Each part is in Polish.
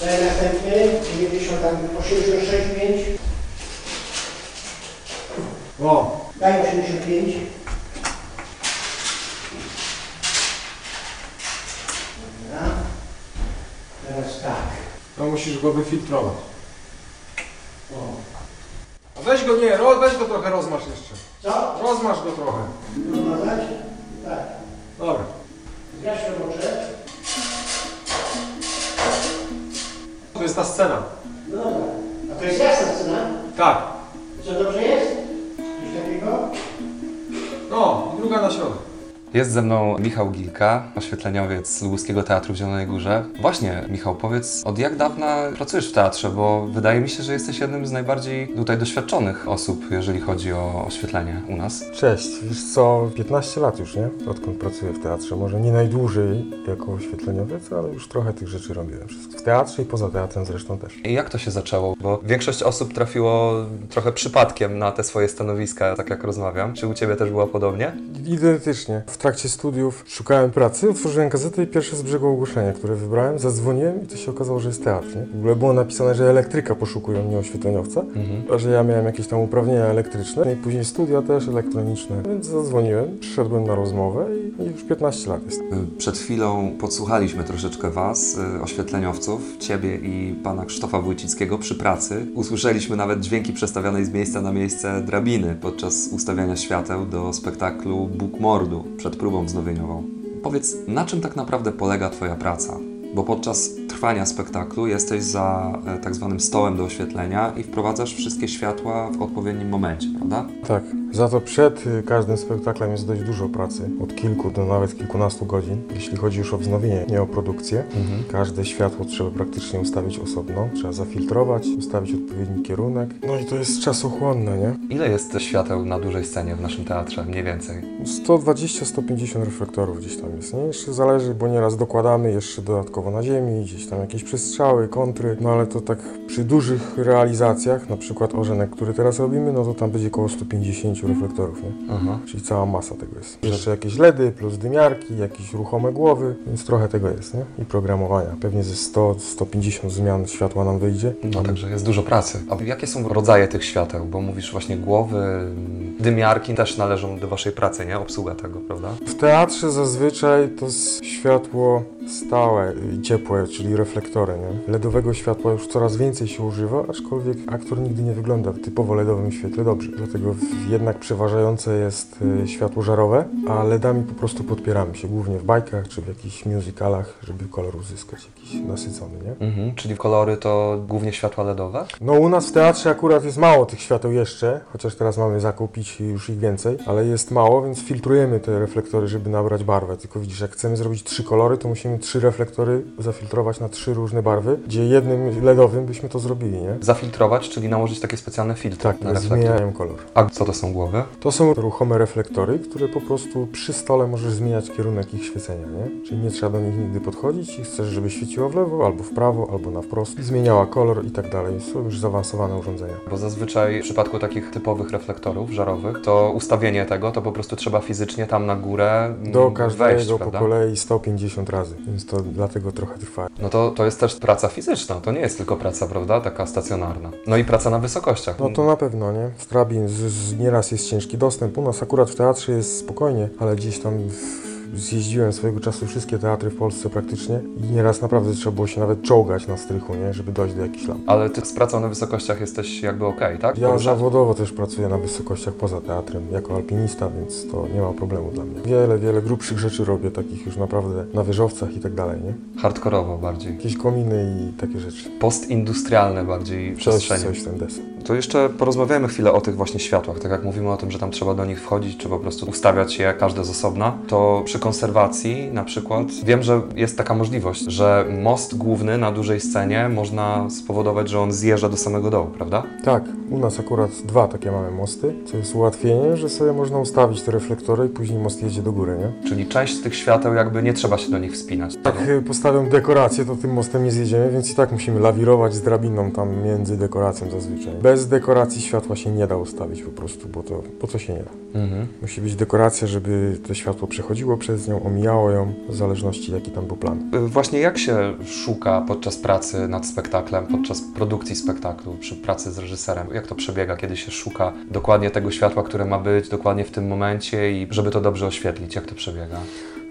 Daj następny, 90, tam 86,5. O, Daj 85. Dobra. Teraz tak. to musisz go wyfiltrować. O. A weź go, nie, ro, weź go trochę rozmasz jeszcze. Co? Rozmasz go trochę. Rozmazać? Tak. Dobra. Zgaś robocze. To jest ta scena. No dobra. A to jest jasna scena? Tak. Co dobrze jest? Coś takiego? No, druga na środek. Jest ze mną Michał Gilka, oświetleniowiec Lubuskiego Teatru w Zielonej Górze. Właśnie, Michał, powiedz, od jak dawna pracujesz w teatrze? Bo wydaje mi się, że jesteś jednym z najbardziej tutaj doświadczonych osób, jeżeli chodzi o oświetlenie u nas. Cześć, wiesz co, 15 lat już, nie? Odkąd pracuję w teatrze. Może nie najdłużej jako oświetleniowiec, ale już trochę tych rzeczy robiłem. Wszystko w teatrze i poza teatrem zresztą też. I jak to się zaczęło? Bo większość osób trafiło trochę przypadkiem na te swoje stanowiska, tak jak rozmawiam. Czy u Ciebie też było podobnie? Identycznie. W trakcie studiów szukałem pracy, otworzyłem gazetę i pierwsze z brzegu ogłoszenie, które wybrałem, zadzwoniłem i to się okazało, że jest teatr, nie? W ogóle było napisane, że elektryka poszukują, nie oświetleniowca, Mhm. a że ja miałem jakieś tam uprawnienia elektryczne no i później studia też elektroniczne, więc zadzwoniłem, przyszedłem na rozmowę i, i już 15 lat jest. Przed chwilą podsłuchaliśmy troszeczkę Was, y, oświetleniowców, Ciebie i Pana Krzysztofa Wójcickiego przy pracy. Usłyszeliśmy nawet dźwięki przestawianej z miejsca na miejsce drabiny podczas ustawiania świateł do spektaklu Bóg Mordu przed próbą wznowieniową. Powiedz, na czym tak naprawdę polega Twoja praca? Bo podczas trwania spektaklu jesteś za e, tak zwanym stołem do oświetlenia i wprowadzasz wszystkie światła w odpowiednim momencie, prawda? Tak, za to przed y, każdym spektaklem jest dość dużo pracy, od kilku do nawet kilkunastu godzin, jeśli chodzi już o wznowienie, nie o produkcję. Każde światło trzeba praktycznie ustawić osobno, trzeba zafiltrować, ustawić odpowiedni kierunek. No i to jest czasochłonne, nie? Ile jest świateł na dużej scenie w naszym teatrze? Mniej więcej. 120-150 reflektorów gdzieś tam jest, nie? Jeszcze zależy, bo nieraz dokładamy jeszcze dodatkowo na ziemi, gdzieś tam jakieś przestrzały, kontry, no ale to tak przy dużych realizacjach, na przykład Orzenek, który teraz robimy, no to tam będzie około 150 reflektorów, nie? Aha. Czyli cała masa tego jest. Jeszcze jakieś LEDy plus dymiarki, jakieś ruchome głowy, więc trochę tego jest, nie? I programowania. Pewnie ze 100-150 zmian światła nam wyjdzie. No, także jest dużo pracy. A jakie są rodzaje tych świateł? Bo mówisz właśnie głowy, dymiarki też należą do Waszej pracy, nie? Obsługa tego, prawda? W teatrze zazwyczaj to światło stałe i ciepłe, czyli reflektory, nie? LEDowego światła już coraz więcej się używa, aczkolwiek aktor nigdy nie wygląda w typowo LEDowym świetle dobrze. Dlatego w- jednak przeważające jest y, światło żarowe, a LEDami po prostu podpieramy się, głównie w bajkach czy w jakichś musicalach, żeby kolor uzyskać jakiś nasycony, nie? Mhm. Czyli kolory to głównie światła LEDowe? No u nas w teatrze akurat jest mało tych świateł jeszcze, chociaż teraz mamy zakupić już ich więcej, ale jest mało, więc filtrujemy te reflektory, żeby nabrać barwę. Tylko widzisz, jak chcemy zrobić trzy kolory, to musimy trzy reflektory zafiltrować na trzy różne barwy, gdzie jednym LEDowym byśmy to zrobili, nie? Zafiltrować, czyli nałożyć takie specjalne filtry Tak, na reflektor. zmieniają kolor. A co to są głowy? To są ruchome reflektory, które po prostu przy stole możesz zmieniać kierunek ich świecenia, nie? Czyli nie trzeba do nich nigdy podchodzić i chcesz, żeby świeciła w lewo, albo w prawo, albo na wprost. Zmieniała kolor i tak dalej. Są już zaawansowane urządzenia. Bo zazwyczaj w przypadku takich typowych reflektorów żarowych, to ustawienie tego, to po prostu trzeba fizycznie tam na górę mm, Do każdego wejść, po prawda? kolei 150 razy, więc to dlatego trochę trwa. No to, to jest też praca fizyczna, to nie jest tylko praca, prawda, taka stacjonarna. No i praca na wysokościach. No to na pewno, nie? Z drabin z, z, nieraz jest ciężki dostęp. U nas akurat w teatrze jest spokojnie, ale gdzieś tam w, zjeździłem swojego czasu wszystkie teatry w Polsce praktycznie i nieraz naprawdę trzeba było się nawet czołgać na strychu, nie? Żeby dojść do jakichś lamp. Ale ty z pracą na wysokościach jesteś jakby okej, tak? Ja Poruszać? zawodowo też pracuję na wysokościach poza teatrem, jako alpinista, więc to nie ma problemu dla mnie. Wiele, wiele grubszych rzeczy robię, takich już naprawdę na wieżowcach i tak dalej, nie? Hardkorowo bardziej. Jakieś kominy i takie rzeczy. Postindustrialne bardziej Coś, przestrzenie. coś ten. To jeszcze porozmawiajmy chwilę o tych właśnie światłach. Tak jak mówimy o tym, że tam trzeba do nich wchodzić, czy po prostu ustawiać je każde z osobna, to przy konserwacji na przykład wiem, że jest taka możliwość, że most główny na dużej scenie można spowodować, że on zjeżdża do samego dołu, prawda? Tak, u nas akurat dwa takie mamy mosty, co jest ułatwienie, że sobie można ustawić te reflektory i później most jedzie do góry, nie? Czyli część z tych świateł jakby nie trzeba się do nich wspinać. Jak y, postawią dekorację, to tym mostem nie zjedziemy, więc i tak musimy lawirować z drabiną tam między dekoracją zazwyczaj. Bez dekoracji światła się nie da ustawić po prostu, bo to, bo to się nie da. Mhm. Musi być dekoracja, żeby to światło przechodziło przez przez nią, omijało ją, w zależności jaki tam był plan. Y, Właśnie jak się szuka podczas pracy nad spektaklem, podczas produkcji spektaklu, przy pracy z reżyserem? Jak to przebiega, kiedy się szuka dokładnie tego światła, które ma być, dokładnie w tym momencie i żeby to dobrze oświetlić? Jak to przebiega?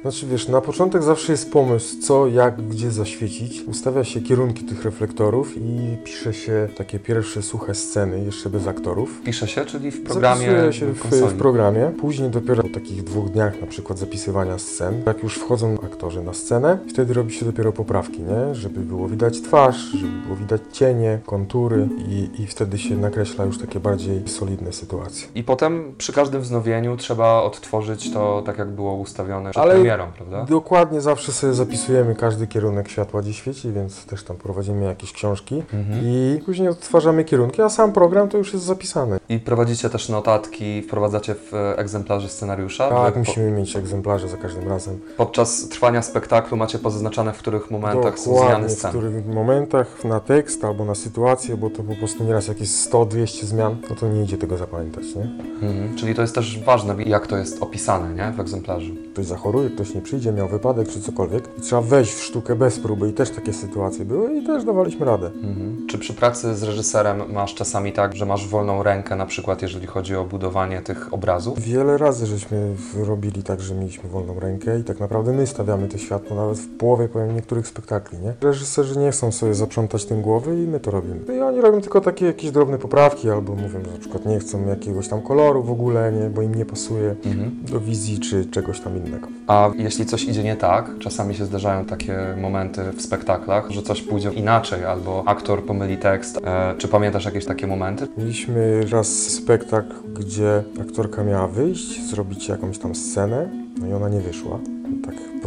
Znaczy wiesz, na początek zawsze jest pomysł, co, jak, gdzie zaświecić. Ustawia się kierunki tych reflektorów i pisze się takie pierwsze suche sceny, jeszcze bez aktorów. Pisze się, czyli w programie Zapisuje się w, w programie. Później dopiero po takich dwóch dniach na przykład zapisywania scen, jak już wchodzą aktorzy na scenę, wtedy robi się dopiero poprawki, nie? Żeby było widać twarz, żeby było widać cienie, kontury i, i wtedy się nakreśla już takie bardziej solidne sytuacje. I potem przy każdym wznowieniu trzeba odtworzyć to tak, jak było ustawione Ale- premierą, prawda? Dokładnie zawsze sobie zapisujemy każdy kierunek światła, gdzie świeci, więc też tam prowadzimy jakieś książki Mhm. i później odtwarzamy kierunki, a sam program to już jest zapisany. I prowadzicie też notatki, wprowadzacie w egzemplarze scenariusza? Tak, po, musimy mieć egzemplarze za każdym razem. podczas trwania spektaklu macie pozaznaczane, w których momentach są zmiany Dokładnie, w scen. których momentach, na tekst albo na sytuację, bo to po prostu nieraz jak jest 100-200 zmian, no to nie idzie tego zapamiętać, nie? Mhm. Czyli to jest też ważne, jak to jest opisane nie? w egzemplarzu. Ktoś zachoruje, ktoś nie przyjdzie, miał wypadek czy cokolwiek i trzeba wejść w sztukę bez próby i też takie sytuacje były i też dawaliśmy radę. Mhm. Czy przy pracy z reżyserem masz czasami tak, że masz wolną rękę, na przykład jeżeli chodzi o budowanie tych obrazów? Wiele razy żeśmy robili tak, że mieliśmy wolną rękę i tak naprawdę my stawiamy to światło nawet w połowie powiem niektórych spektakli, nie? Reżyserzy nie chcą sobie zaprzątać tym głowy i my to robimy. No I oni robią tylko takie jakieś drobne poprawki albo mówią, że na przykład nie chcą jakiegoś tam koloru w ogóle, nie, bo im nie pasuje Mhm. do wizji czy czegoś tam innego. A jeśli coś idzie nie tak, czasami się zdarzają takie momenty w spektaklach, że coś pójdzie inaczej, albo aktor pomyli tekst. E, czy pamiętasz jakieś takie momenty? Mieliśmy raz spektakl, gdzie aktorka miała wyjść, zrobić jakąś tam scenę, no i ona nie wyszła.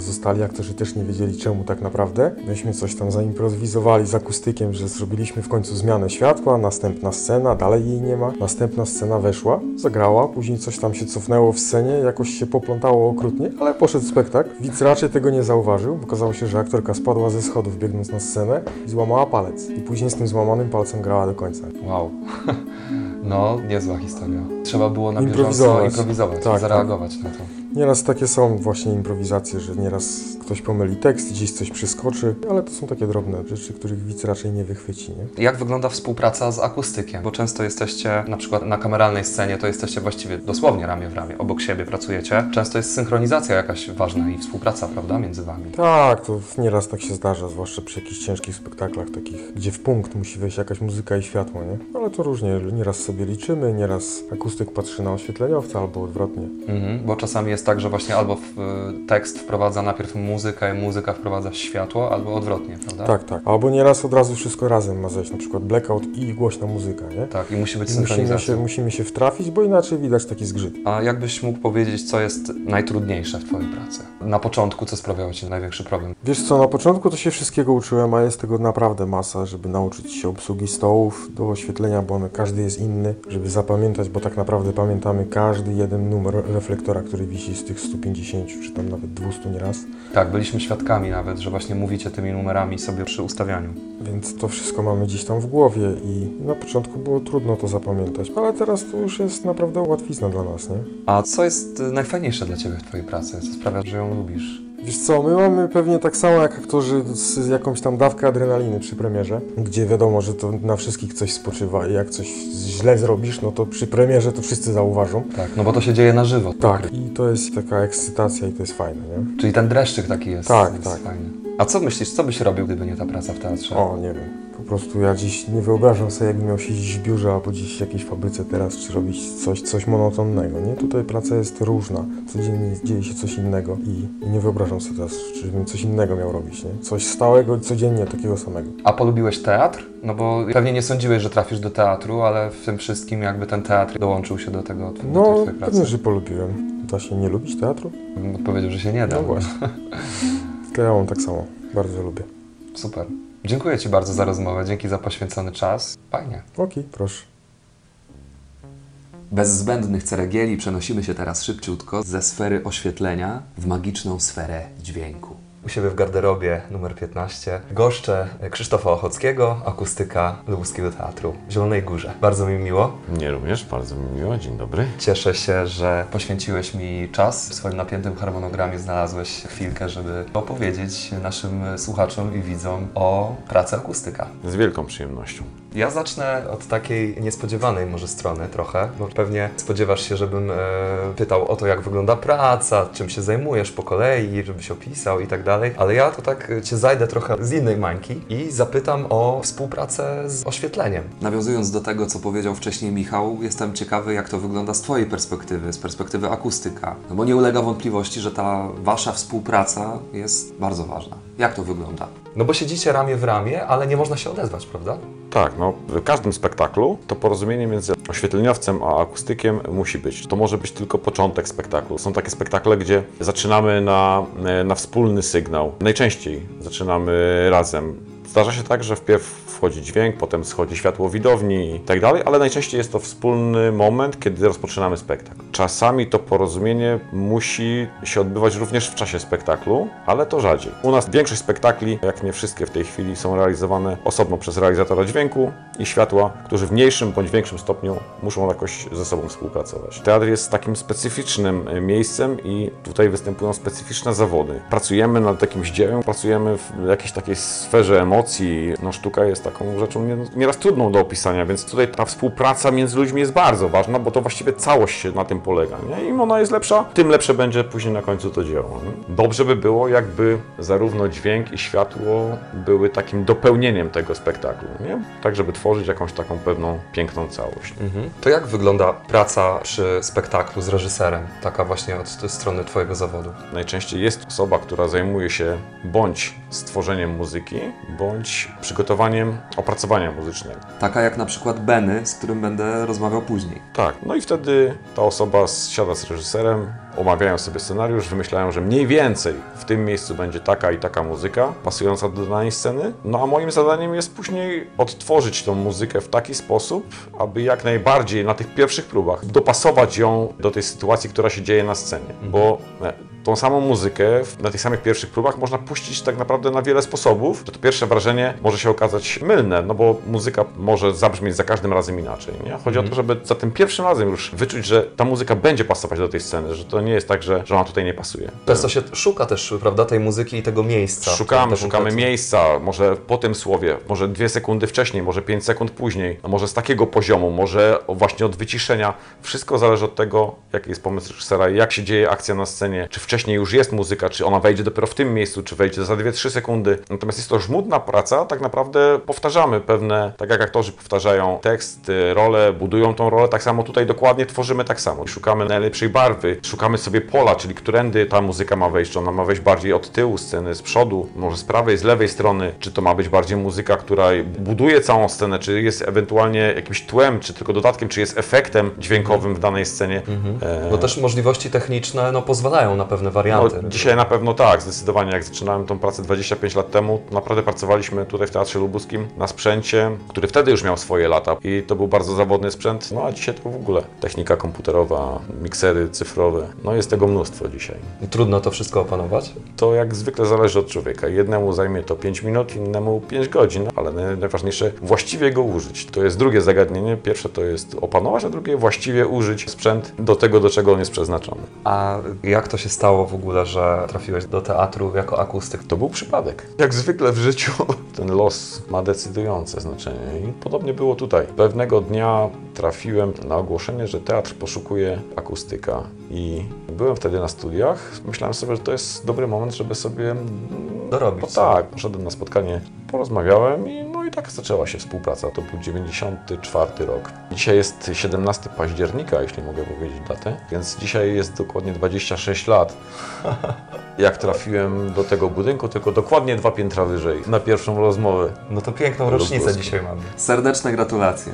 Tak pozostali aktorzy też nie wiedzieli czemu tak naprawdę. Myśmy coś tam zaimprowizowali z akustykiem, że zrobiliśmy w końcu zmianę światła, następna scena, dalej jej nie ma. Następna scena weszła, zagrała, później coś tam się cofnęło w scenie, jakoś się poplątało okrutnie, ale poszedł spektakl. Widz raczej tego nie zauważył. Okazało się, że aktorka spadła ze schodów biegnąc na scenę i złamała palec. I później z tym złamanym palcem grała do końca. Wow. No, niezła historia. Trzeba było na bieżąco Improwizować. Tak, i zareagować na to. Nieraz takie są właśnie improwizacje, że nieraz ktoś pomyli tekst, gdzieś coś przeskoczy, ale to są takie drobne rzeczy, których widz raczej nie wychwyci, nie? Jak wygląda współpraca z akustykiem? Bo często jesteście, na przykład na kameralnej scenie, to jesteście właściwie dosłownie ramię w ramię, obok siebie pracujecie. Często jest synchronizacja jakaś ważna i współpraca, prawda, między wami. Tak, to nieraz tak się zdarza, zwłaszcza przy jakichś ciężkich spektaklach takich, gdzie w punkt musi wejść jakaś muzyka i światło, nie? Ale to różnie, nieraz sobie liczymy, nieraz akustyk patrzy na oświetleniowca albo odwrotnie. Mhm, bo czasami jest tak, że właśnie albo w, tekst wprowadza najpierw muzykę, muzyka wprowadza światło, albo odwrotnie, prawda? Tak, tak. Albo nieraz od razu wszystko razem ma zejść, na przykład blackout i głośna muzyka, nie? Tak, i musi być I musimy synchronizacja. się, musimy się wtrafić, bo inaczej widać taki zgrzyt. A jakbyś mógł powiedzieć, co jest najtrudniejsze w Twojej pracy? Na początku, co sprawiało Ci największy problem? Wiesz co, na początku to się wszystkiego uczyłem, a jest tego naprawdę masa, żeby nauczyć się obsługi stołów do oświetlenia, bo one, każdy jest inny, żeby zapamiętać, bo tak naprawdę pamiętamy każdy jeden numer reflektora, który wisi z tych 150 czy tam nawet 200 nieraz, Tak, byliśmy świadkami nawet, że właśnie mówicie tymi numerami sobie przy ustawianiu. więc to wszystko mamy gdzieś tam w głowie i na początku było trudno to zapamiętać, ale teraz to już jest naprawdę łatwizna dla nas, nie? A co jest najfajniejsze dla Ciebie w Twojej pracy? Co sprawia, że ją lubisz? Wiesz co, my mamy pewnie tak samo jak aktorzy z jakąś tam dawkę adrenaliny przy premierze, gdzie wiadomo, że to na wszystkich coś spoczywa i jak coś źle zrobisz, no to przy premierze to wszyscy zauważą. Tak, no bo to się dzieje na żywo. Tak, i to jest taka ekscytacja i to jest fajne, nie? Czyli ten dreszczyk taki jest. Tak, jest tak. Fajny. A co myślisz, co byś robił, gdyby nie ta praca w teatrze? O, nie wiem. Po prostu ja dziś nie wyobrażam sobie, jakbym miał siedzieć w biurze albo gdzieś w jakiejś fabryce teraz, czy robić coś, coś monotonnego, nie? Tutaj praca jest różna. Codziennie dzieje się coś innego i, nie wyobrażam sobie teraz, żebym coś innego miał robić, nie? Coś stałego, codziennie, takiego samego. A polubiłeś teatr? No bo pewnie nie sądziłeś, że trafisz do teatru, ale w tym wszystkim jakby ten teatr dołączył się do tego do tej No, twojej pracy. pewnie, że polubiłem. Da się nie lubić teatru? Bym Odpowiedział, że się nie da. No właśnie. To ja mam tak samo. Bardzo lubię. Super. Dziękuję Ci bardzo za rozmowę, dzięki za poświęcony czas. Fajnie. Okej, proszę. Bez zbędnych ceregieli przenosimy się teraz szybciutko ze sfery oświetlenia w magiczną sferę dźwięku. U siebie w garderobie numer 15. Goszczę Krzysztofa Ochockiego, akustyka Lubuskiego Teatru w Zielonej Górze. Bardzo mi miło. Mnie również, bardzo mi miło, dzień dobry. Cieszę się, że poświęciłeś mi czas. W swoim napiętym harmonogramie znalazłeś chwilkę, żeby opowiedzieć naszym słuchaczom i widzom o pracy akustyka. Z wielką przyjemnością. Ja zacznę od takiej niespodziewanej może strony trochę, bo pewnie spodziewasz się, żebym e, pytał o to, jak wygląda praca, czym się zajmujesz po kolei, żebyś opisał i tak dalej, ale ja to tak e, Cię zajdę trochę z innej mańki i zapytam o współpracę z oświetleniem. Nawiązując do tego, co powiedział wcześniej Michał, jestem ciekawy, jak to wygląda z Twojej perspektywy, z perspektywy akustyka, no bo nie ulega wątpliwości, że ta Wasza współpraca jest bardzo ważna. Jak to wygląda? No bo siedzicie ramię w ramię, ale nie można się odezwać, prawda? Tak, no w każdym spektaklu to porozumienie między oświetleniowcem a akustykiem musi być. To może być tylko początek spektaklu. Są takie spektakle, gdzie zaczynamy na, na wspólny sygnał. Najczęściej zaczynamy razem. Zdarza się tak, że wpierw wchodzi dźwięk, potem schodzi światło widowni i tak dalej, ale najczęściej jest to wspólny moment, kiedy rozpoczynamy spektakl. Czasami to porozumienie musi się odbywać również w czasie spektaklu, ale to rzadziej. U nas większość spektakli, jak nie wszystkie w tej chwili, są realizowane osobno przez realizatora dźwięku i światła, którzy w mniejszym bądź większym stopniu muszą jakoś ze sobą współpracować. Teatr jest takim specyficznym e, miejscem i tutaj występują specyficzne zawody. Pracujemy nad jakimś dziełem, pracujemy w jakiejś takiej sferze emocji. No sztuka jest taką rzeczą nie- nieraz trudną do opisania, więc tutaj ta współpraca między ludźmi jest bardzo ważna, bo to właściwie całość się na tym polega. Nie? Im ona jest lepsza, tym lepsze będzie później na końcu to dzieło. Nie? Dobrze by było, jakby zarówno dźwięk i światło były takim dopełnieniem tego spektaklu, nie? tak żeby tworzyć jakąś taką pewną piękną całość. To jak wygląda praca przy spektaklu z reżyserem? Taka właśnie od strony Twojego zawodu. Najczęściej jest osoba, która zajmuje się bądź stworzeniem muzyki, bądź przygotowaniem opracowania muzycznego. Taka jak na przykład Benny, z którym będę rozmawiał później. Tak, no i wtedy ta osoba siada z reżyserem, omawiają sobie scenariusz, wymyślają, że mniej więcej w tym miejscu będzie taka i taka muzyka pasująca do danej sceny. No a moim zadaniem jest później odtworzyć tą muzykę w taki sposób, aby jak najbardziej na tych pierwszych próbach dopasować ją do tej sytuacji, która się dzieje na scenie. Bo e, tą samą muzykę na tych samych pierwszych próbach można puścić tak naprawdę na wiele sposobów, że to pierwsze wrażenie może się okazać mylne, no bo muzyka może zabrzmieć za każdym razem inaczej. Nie? Chodzi o to, żeby za tym pierwszym razem już wyczuć, że ta muzyka będzie pasować do tej sceny, że to nie jest tak, że, że ona tutaj nie pasuje. Często się szuka też, prawda, tej muzyki i tego miejsca. Szukamy, szukamy miejsca, może po tym słowie, może dwie sekundy wcześniej, może pięć sekund później, może z takiego poziomu, może właśnie od wyciszenia. Wszystko zależy od tego, jaki jest pomysł reżysera, jak się dzieje akcja na scenie, czy wcześniej już jest muzyka, czy ona wejdzie dopiero w tym miejscu, czy wejdzie za 2-3 sekundy. Natomiast jest to żmudna praca, tak naprawdę powtarzamy pewne, tak jak aktorzy powtarzają tekst, rolę, budują tą rolę, tak samo tutaj dokładnie tworzymy tak samo. Szukamy najlepszej barwy, szukamy sobie pola, czyli którędy ta muzyka ma wejść, czy ona ma wejść bardziej od tyłu sceny, z przodu, może z prawej, z lewej strony, czy to ma być bardziej muzyka, która buduje całą scenę, czy jest ewentualnie jakimś tłem, czy tylko dodatkiem, czy jest efektem dźwiękowym w danej scenie. E, Bo też możliwości techniczne no, pozwalają na pewne warianty. no, dzisiaj na pewno tak, zdecydowanie. Jak zaczynałem tą pracę 25 lat temu, to naprawdę pracowaliśmy tutaj w Teatrze Lubuskim na sprzęcie, który wtedy już miał swoje lata i to był bardzo zawodny sprzęt. No a dzisiaj to w ogóle technika komputerowa, miksery cyfrowe, no jest tego mnóstwo dzisiaj. I Trudno to wszystko opanować. To jak zwykle zależy od człowieka. Jednemu zajmie to 5 minut, innemu 5 godzin, ale naj- najważniejsze właściwie go użyć. To jest drugie zagadnienie. Pierwsze to jest opanować, a drugie właściwie użyć sprzęt do tego, do czego on jest przeznaczony. A jak to się stało w ogóle, że trafiłeś do teatru jako akustyk? To był przypadek. Jak zwykle w życiu ten los ma decydujące znaczenie i podobnie było tutaj. Pewnego dnia trafiłem na ogłoszenie, że teatr poszukuje akustyka i byłem wtedy na studiach. Myślałem sobie, że to jest dobry moment, żeby sobie... Dorobić No tak, poszedłem na spotkanie, porozmawiałem i i tak zaczęła się współpraca. To był 94 rok. Dzisiaj jest 17 października, jeśli mogę powiedzieć datę, więc dzisiaj jest dokładnie 26 lat jak trafiłem do tego budynku, tylko dokładnie dwa piętra wyżej, na pierwszą rozmowę. No to piękną rocznicę dzisiaj mamy. Serdeczne gratulacje.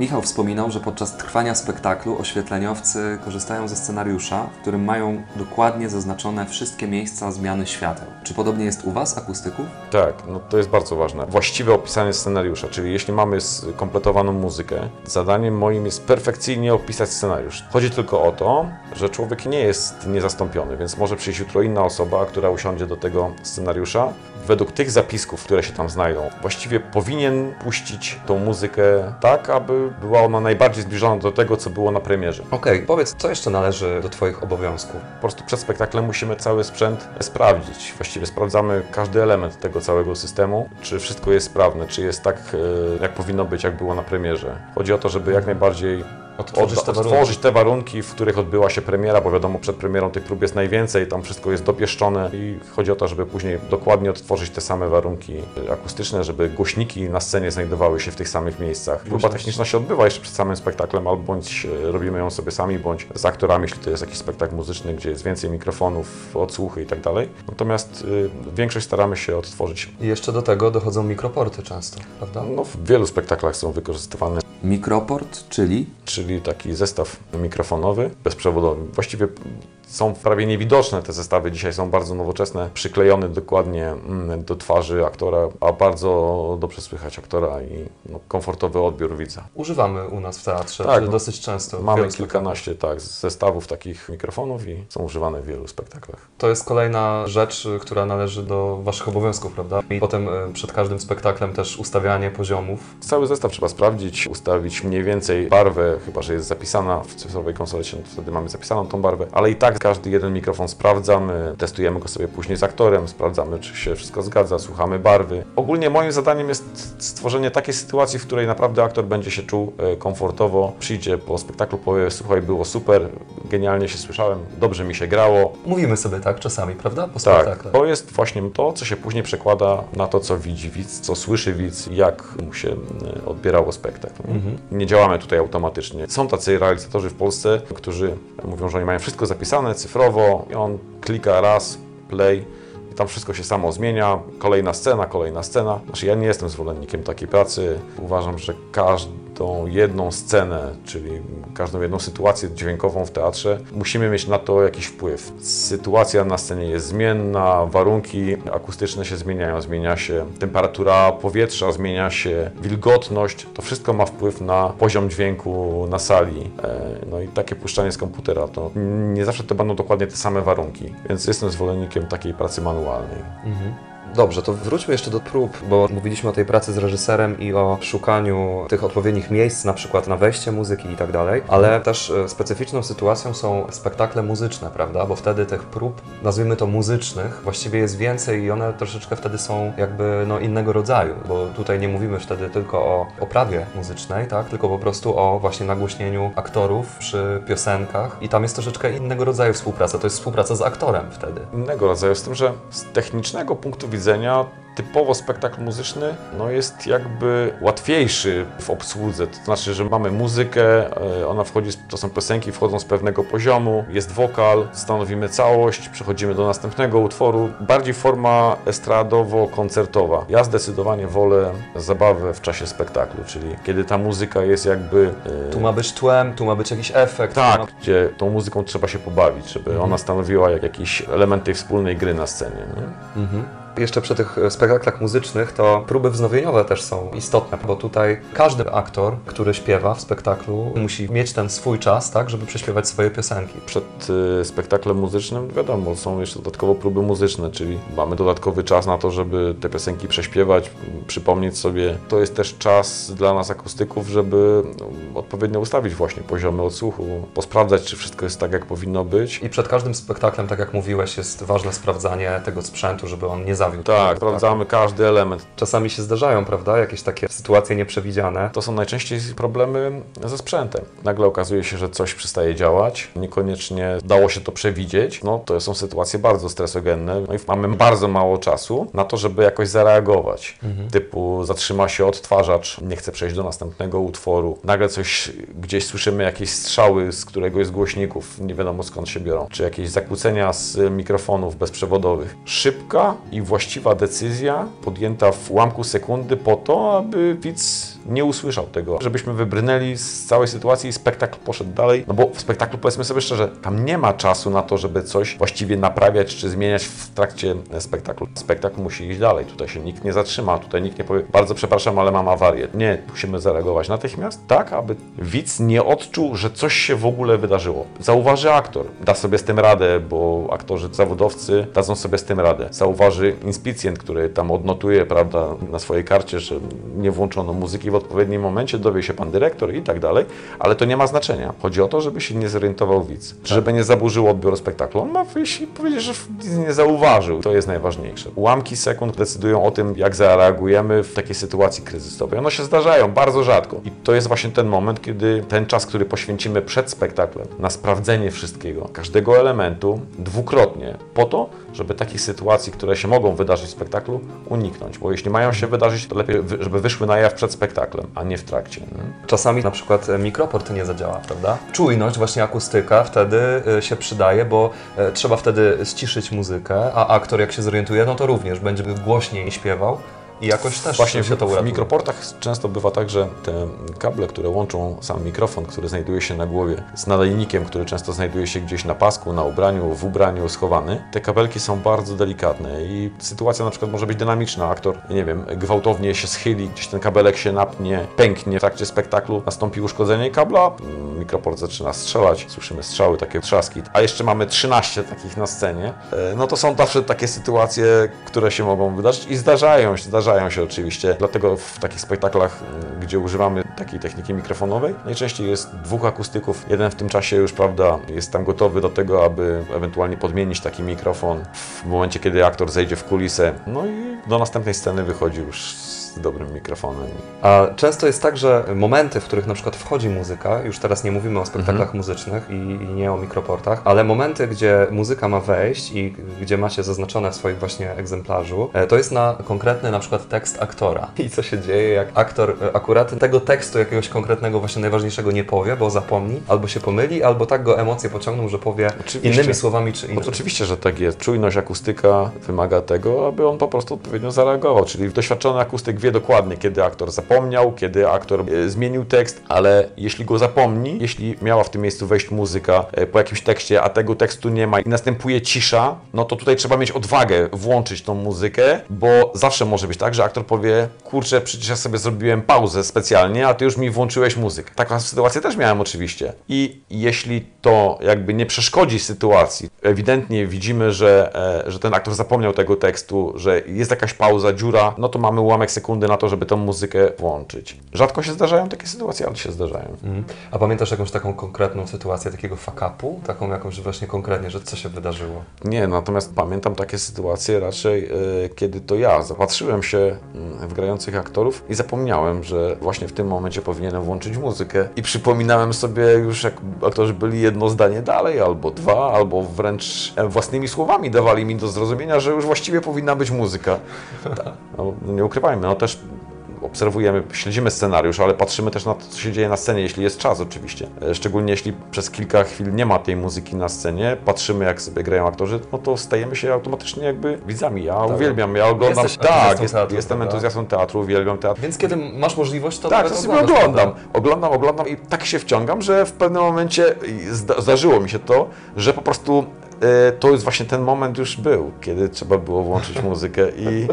Michał wspominał, że podczas trwania spektaklu oświetleniowcy korzystają ze scenariusza, w którym mają dokładnie zaznaczone wszystkie miejsca zmiany świateł. Czy podobnie jest u Was, akustyków? Tak, no to jest bardzo ważne. Właściwe opisanie scenariusza, czyli jeśli mamy skompletowaną muzykę, zadaniem moim jest perfekcyjnie opisać scenariusz. Chodzi tylko o to, że człowiek nie jest niezastąpiony, więc może przyjść jutro inna osoba, która usiądzie do tego scenariusza. Według tych zapisków, które się tam znajdą, właściwie powinien puścić tą muzykę tak, aby była ona najbardziej zbliżona do tego, co było na premierze. Okej, powiedz, co jeszcze należy do Twoich obowiązków? Po prostu przed spektaklem musimy cały sprzęt sprawdzić. Właściwie sprawdzamy każdy element tego całego systemu, czy wszystko jest sprawne, czy jest tak, e, jak powinno być, jak było na premierze. Chodzi o to, żeby jak najbardziej Odtworzyć odda- te warunki. odtworzyć te warunki, w których odbyła się premiera, bo wiadomo, przed premierą tych prób jest najwięcej, tam wszystko jest dopieszczone i chodzi o to, żeby później dokładnie odtworzyć te same warunki akustyczne, żeby głośniki na scenie znajdowały się w tych samych miejscach. Próba techniczna się odbywa jeszcze przed samym spektaklem, albo bądź e, robimy ją sobie sami, bądź z aktorami, jeśli to jest jakiś spektakl muzyczny, gdzie jest więcej mikrofonów, odsłuchy i tak dalej. Natomiast y, większość staramy się odtworzyć. I jeszcze do tego dochodzą mikroporty często, prawda? No, w wielu spektaklach są wykorzystywane Mikroport, czyli czyli taki zestaw mikrofonowy, bezprzewodowy. Właściwie są prawie niewidoczne te zestawy, dzisiaj są bardzo nowoczesne, przyklejony dokładnie mm, do twarzy aktora, a bardzo dobrze słychać aktora i no, komfortowy odbiór widza. używamy u nas w teatrze, Tak, no. dosyć często. Mamy kilkanaście tak, zestawów takich mikrofonów i są używane w wielu spektaklach. To jest kolejna rzecz, która należy do Waszych obowiązków, prawda? I potem y, przed każdym spektaklem też ustawianie poziomów. Cały zestaw trzeba sprawdzić, ustawić mniej więcej barwę, chyba że jest zapisana w cyfrowej konsolecie, no to wtedy mamy zapisaną tą barwę, ale i tak każdy jeden mikrofon sprawdzamy, testujemy go sobie później z aktorem, sprawdzamy czy się wszystko zgadza, słuchamy barwy. Ogólnie moim zadaniem jest stworzenie takiej sytuacji, w której naprawdę aktor będzie się czuł e, komfortowo, przyjdzie po spektaklu, powie słuchaj było super, genialnie się słyszałem, dobrze mi się grało, Mówimy sobie tak czasami, prawda? Po tak, to jest właśnie to, co się później przekłada na to, co widzi widz, co słyszy widz, jak mu się e, odbierało spektakl. Nie działamy tutaj automatycznie. Są tacy realizatorzy w Polsce, którzy mówią, że oni mają wszystko zapisane cyfrowo i on klika raz, play i tam wszystko się samo zmienia. Kolejna scena, kolejna scena. Znaczy ja nie jestem zwolennikiem takiej pracy. Uważam, że jedną scenę, czyli każdą jedną sytuację dźwiękową w teatrze, musimy mieć na to jakiś wpływ. Sytuacja na scenie jest zmienna, warunki akustyczne się zmieniają, zmienia się temperatura powietrza, zmienia się wilgotność. To wszystko ma wpływ na poziom dźwięku na sali. E, No i takie puszczanie z komputera, to nie zawsze to będą dokładnie te same warunki, więc jestem zwolennikiem takiej pracy manualnej. Dobrze, to wróćmy jeszcze do prób, bo mówiliśmy o tej pracy z reżyserem i o szukaniu tych odpowiednich miejsc, na przykład na wejście muzyki i tak dalej, ale też e, specyficzną sytuacją są spektakle muzyczne, prawda? Bo wtedy tych prób, nazwijmy to muzycznych, właściwie jest więcej i one troszeczkę wtedy są jakby no, innego rodzaju, bo tutaj nie mówimy wtedy tylko o oprawie muzycznej, tak? Tylko po prostu o właśnie nagłośnieniu aktorów przy piosenkach i tam jest troszeczkę innego rodzaju współpraca, to jest współpraca z aktorem wtedy. innego rodzaju, z tym, że z technicznego punktu widzenia typowo spektakl muzyczny no jest jakby łatwiejszy w obsłudze. To znaczy, że mamy muzykę, e, ona wchodzi, to są piosenki, wchodzą z pewnego poziomu, jest wokal, stanowimy całość, przechodzimy do następnego utworu. Bardziej forma estradowo-koncertowa. Ja zdecydowanie wolę zabawę w czasie spektaklu, czyli kiedy ta muzyka jest jakby... e, Tu ma być tłem, tu ma być jakiś efekt. tu ma... tak, gdzie tą muzyką trzeba się pobawić, żeby ona stanowiła jak jakiś element tej wspólnej gry na scenie. Nie? Jeszcze przy tych spektaklach muzycznych to próby wznowieniowe też są istotne, bo tutaj każdy aktor, który śpiewa w spektaklu, musi mieć ten swój czas, tak, żeby prześpiewać swoje piosenki. Przed y, spektaklem muzycznym, wiadomo, są jeszcze dodatkowo próby muzyczne, czyli mamy dodatkowy czas na to, żeby te piosenki prześpiewać, przypomnieć sobie. To jest też czas dla nas akustyków, żeby no, odpowiednio ustawić właśnie poziomy odsłuchu, posprawdzać, czy wszystko jest tak, jak powinno być. I przed każdym spektaklem, tak jak mówiłeś, jest ważne sprawdzanie tego sprzętu, żeby on nie zawiódł. Tak, sprawdzamy każdy element. Czasami się zdarzają, prawda, jakieś takie sytuacje nieprzewidziane. To są najczęściej problemy ze sprzętem. Nagle okazuje się, że coś przestaje działać, niekoniecznie dało się to przewidzieć. No to są sytuacje bardzo stresogenne. No i mamy bardzo mało czasu na to, żeby jakoś zareagować. Typu zatrzyma się odtwarzacz, nie chce przejść do następnego utworu. Nagle coś, gdzieś słyszymy jakieś strzały z któregoś z głośników, nie wiadomo skąd się biorą. Czy jakieś zakłócenia z mikrofonów bezprzewodowych. Szybka i właściwa decyzja podjęta w ułamku sekundy po to, aby widz nie usłyszał tego, żebyśmy wybrnęli z całej sytuacji i spektakl poszedł dalej, no bo w spektaklu powiedzmy sobie szczerze, tam nie ma czasu na to, żeby coś właściwie naprawiać czy zmieniać w trakcie spektaklu. Spektakl musi iść dalej, tutaj się nikt nie zatrzyma, tutaj nikt nie powie, bardzo przepraszam, ale mam awarię. Nie, musimy zareagować natychmiast, tak, aby widz nie odczuł, że coś się w ogóle wydarzyło. Zauważy aktor, da sobie z tym radę, bo aktorzy zawodowcy dadzą sobie z tym radę. Zauważy inspicjent, który tam odnotuje, prawda, na swojej karcie, że nie włączono muzyki w odpowiednim momencie, dowie się pan dyrektor i tak dalej, ale to nie ma znaczenia. Chodzi o to, żeby się nie zorientował widz, żeby nie zaburzyło odbioru spektaklu. On ma wyjść i powiedzieć, że nic nie zauważył. To jest najważniejsze. Ułamki sekund decydują o tym, jak zareagujemy w takiej sytuacji kryzysowej. One się zdarzają bardzo rzadko. I to jest właśnie ten moment, kiedy ten czas, który poświęcimy przed spektaklem na sprawdzenie wszystkiego, każdego elementu dwukrotnie, po to, żeby takich sytuacji, które się mogą wydarzyć w spektaklu, uniknąć. Bo jeśli mają się wydarzyć, to lepiej, żeby wyszły na jaw przed spektaklem, a nie w trakcie. nie? Czasami na przykład e, mikroport nie zadziała, prawda? Czujność, właśnie akustyka wtedy e, się przydaje, bo e, trzeba wtedy ściszyć muzykę, a aktor jak się zorientuje, no to również będzie głośniej śpiewał i jakoś też Właśnie się w, to w uratuje. mikroportach często bywa tak, że te kable, które łączą sam mikrofon, który znajduje się na głowie, z nadajnikiem, który często znajduje się gdzieś na pasku, na ubraniu, w ubraniu schowany, te kabelki są bardzo delikatne i sytuacja na przykład może być dynamiczna. Aktor, nie wiem, gwałtownie się schyli, gdzieś ten kabelek się napnie, pęknie w trakcie spektaklu, nastąpi uszkodzenie kabla, mikroport zaczyna strzelać, słyszymy strzały, takie trzaski, a jeszcze mamy 13 takich na scenie, e, no to są zawsze takie sytuacje, które się mogą wydarzyć i zdarzają się, zdarzają się oczywiście. Dlatego w takich spektaklach, mm, gdzie używamy takiej techniki mikrofonowej, najczęściej jest dwóch akustyków. Jeden w tym czasie już, prawda, jest tam gotowy do tego, aby ewentualnie podmienić taki mikrofon w momencie, kiedy aktor zejdzie w kulisę. No i do następnej sceny wychodzi już z dobrym mikrofonem. A często jest tak, że momenty, w których na przykład wchodzi muzyka, już teraz nie mówimy o spektaklach Mhm. muzycznych i, i nie o mikroportach, ale momenty, gdzie muzyka ma wejść i gdzie macie zaznaczone w swoim właśnie egzemplarzu, e, to jest na konkretny na przykład tekst aktora. I co się dzieje, jak aktor e, akurat tego tekstu jakiegoś konkretnego, właśnie najważniejszego nie powie, bo zapomni, albo się pomyli, albo tak go emocje pociągną, że powie Oczywiście. innymi słowami czy innymi. oczywiście, że tak jest. Czujność akustyka wymaga tego, aby on po prostu odpowiednio zareagował. Czyli doświadczony akustyk wie dokładnie, kiedy aktor zapomniał, kiedy aktor e, zmienił tekst, ale jeśli go zapomni, jeśli miała w tym miejscu wejść muzyka e, po jakimś tekście, a tego tekstu nie ma i następuje cisza, no to tutaj trzeba mieć odwagę włączyć tą muzykę, bo zawsze może być tak, że aktor powie, kurczę, przecież ja sobie zrobiłem pauzę specjalnie, a ty już mi włączyłeś muzykę. Taką sytuację też miałem oczywiście. I jeśli to jakby nie przeszkodzi sytuacji, ewidentnie widzimy, że, e, że ten aktor zapomniał tego tekstu, że jest jakaś pauza, dziura, no to mamy ułamek sekundy na to, żeby tę muzykę włączyć. Rzadko się zdarzają takie sytuacje, ale się zdarzają. Mhm. A pamiętasz jakąś taką konkretną sytuację takiego fakapu? Taką jakąś właśnie konkretnie, że co się wydarzyło? Nie, natomiast pamiętam takie sytuacje raczej, e, kiedy to ja zapatrzyłem się mm, w grających aktorów i zapomniałem, że właśnie w tym momencie powinienem włączyć muzykę i przypominałem sobie już, jak aktorzy byli jedno zdanie dalej, albo dwa, albo wręcz e, własnymi słowami dawali mi do zrozumienia, że już właściwie powinna być muzyka. No, nie ukrywajmy, no też obserwujemy, śledzimy scenariusz, ale patrzymy też na to, co się dzieje na scenie, jeśli jest czas oczywiście. E, Szczególnie jeśli przez kilka chwil nie ma tej muzyki na scenie, patrzymy jak sobie grają aktorzy, no to stajemy się automatycznie jakby widzami. Ja uwielbiam, ja oglądam, Jesteś tak, jest, teatru, jestem prawda? entuzjastą teatru, uwielbiam teatr. Więc kiedy masz możliwość, to Tak, to sobie oglądam. prawda? Oglądam, oglądam i tak się wciągam, że w pewnym momencie zdarzyło mi się to, że po prostu to jest właśnie ten moment już był, kiedy trzeba było włączyć muzykę i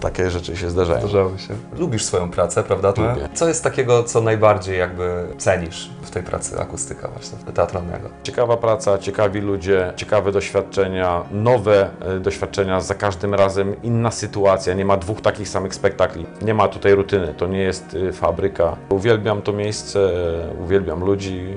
takie rzeczy się zdarzają. Zdarzało się. Lubisz swoją pracę, prawda? Lubię. Co jest takiego, co najbardziej jakby cenisz w tej pracy akustyka właśnie teatralnego? Ciekawa praca, ciekawi ludzie, ciekawe doświadczenia, nowe e, doświadczenia, za każdym razem inna sytuacja, nie ma dwóch takich samych spektakli, nie ma tutaj rutyny, to nie jest e, fabryka. Uwielbiam to miejsce, e, uwielbiam ludzi,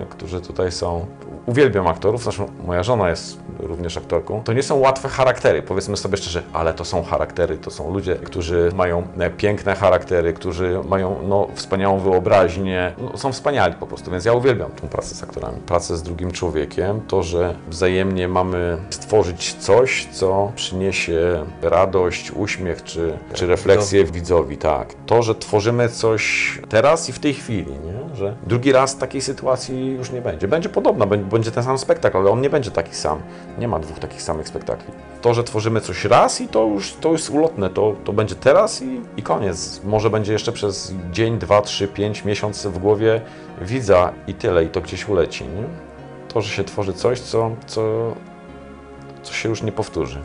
e, którzy tutaj są. Uwielbiam aktorów, zresztą moja żona jest również aktorką. To nie są łatwe charaktery, powiedzmy sobie szczerze, ale to są charaktery, to są ludzie, którzy mają e, piękne charaktery, którzy mają no, wspaniałą wyobraźnię, no, są wspaniali po prostu, więc ja uwielbiam tą pracę z aktorami. Pracę z drugim człowiekiem, to, że wzajemnie mamy stworzyć coś, co przyniesie radość, uśmiech czy, czy refleksję widzowi, tak. To, że tworzymy coś teraz i w tej chwili, nie? Że drugi raz takiej sytuacji już nie będzie. Będzie podobna, bę- będzie ten sam spektakl, ale on nie będzie taki sam. Nie ma dwóch takich samych spektakli. To, że tworzymy coś raz i to już to jest ulotne, to, to będzie teraz i, i koniec. Może będzie jeszcze przez dzień, dwa, trzy, pięć miesięcy w głowie widza i tyle, i to gdzieś uleci. Nie? To, że się tworzy coś, co, co, co się już nie powtórzy.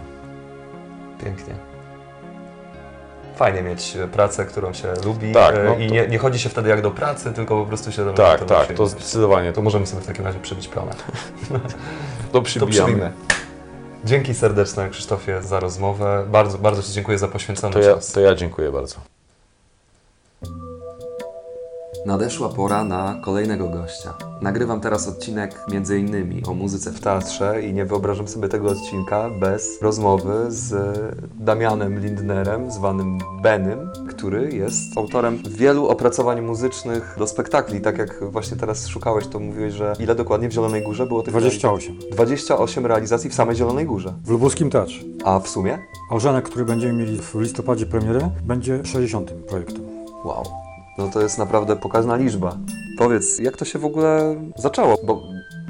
Pięknie. Fajnie mieć pracę, którą się lubi Tak, e, no i to- nie, nie chodzi się wtedy jak do pracy, tylko po prostu się robi Tak, to tak, to zdecydowanie. To To, możemy sobie w takim razie przybić pionę. to To przybijamy. przybijmy. Dzięki serdeczne Krzysztofie za rozmowę. Bardzo, bardzo Ci dziękuję za poświęcony To ja, czas. to ja dziękuję bardzo. Nadeszła pora na kolejnego gościa. Nagrywam teraz odcinek między innymi o muzyce w teatrze i nie wyobrażam sobie tego odcinka bez rozmowy z Damianem Lindnerem, zwanym Benym, który jest autorem wielu opracowań muzycznych do spektakli. Tak jak właśnie teraz szukałeś, to mówiłeś, że ile dokładnie w Zielonej Górze było tych 28. realizacji? 28 realizacji w samej Zielonej Górze. W Lubuskim Teatrze. A w sumie? Ożenek, który będziemy mieli w listopadzie premierę, będzie 60. projektem. Wow. No to jest naprawdę pokaźna liczba. Powiedz, jak to się w ogóle zaczęło? Bo